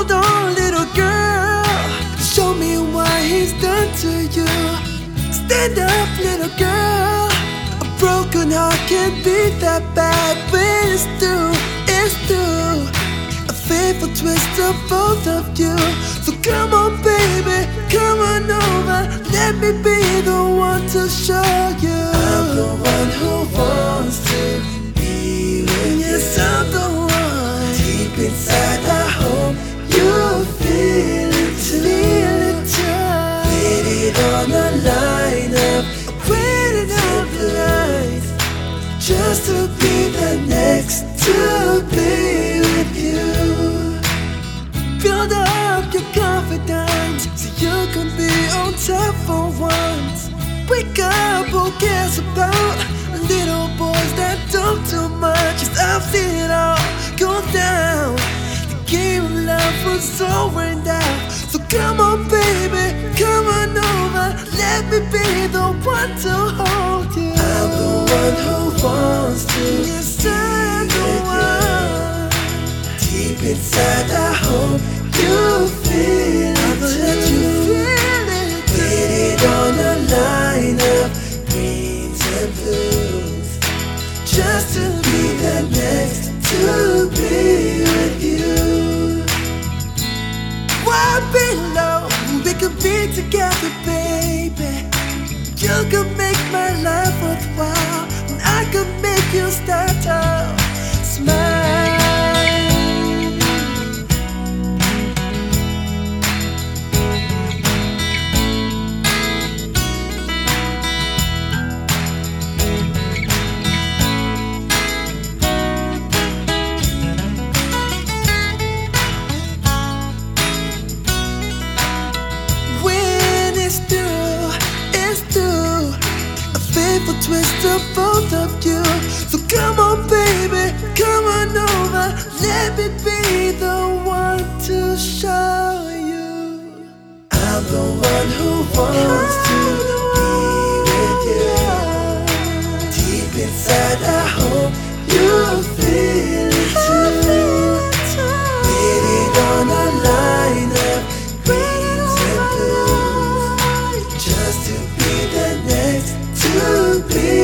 Hold on, little girl. Show me what he's done to you. Stand up, little girl. A broken heart can't be that bad, but it's true, it's true. A faithful twist of both of you. So come on, baby, come on over. Let me be the one to show you. I'm the one who wants to be with you. Yes, I'm the one. Deep inside, to be the next to be with you. Build up your confidence so you can be on top for once. Wake up, who cares about little boys that don't do much? Cause I've seen it all go down. The game of love was over and out. So come on, baby, come on over. Let me be the one to hold you. I'm the one who wants to. I'm the one. Deep inside, I hope you feel it too. You feel it Waited on the line of greens and blues, just to be the next to be with you. Why be low? We could be together, baby. You could make my life worthwhile, I could make you start to smile. twist of both of you. So come on, baby, come on over. Let me be the one to show. be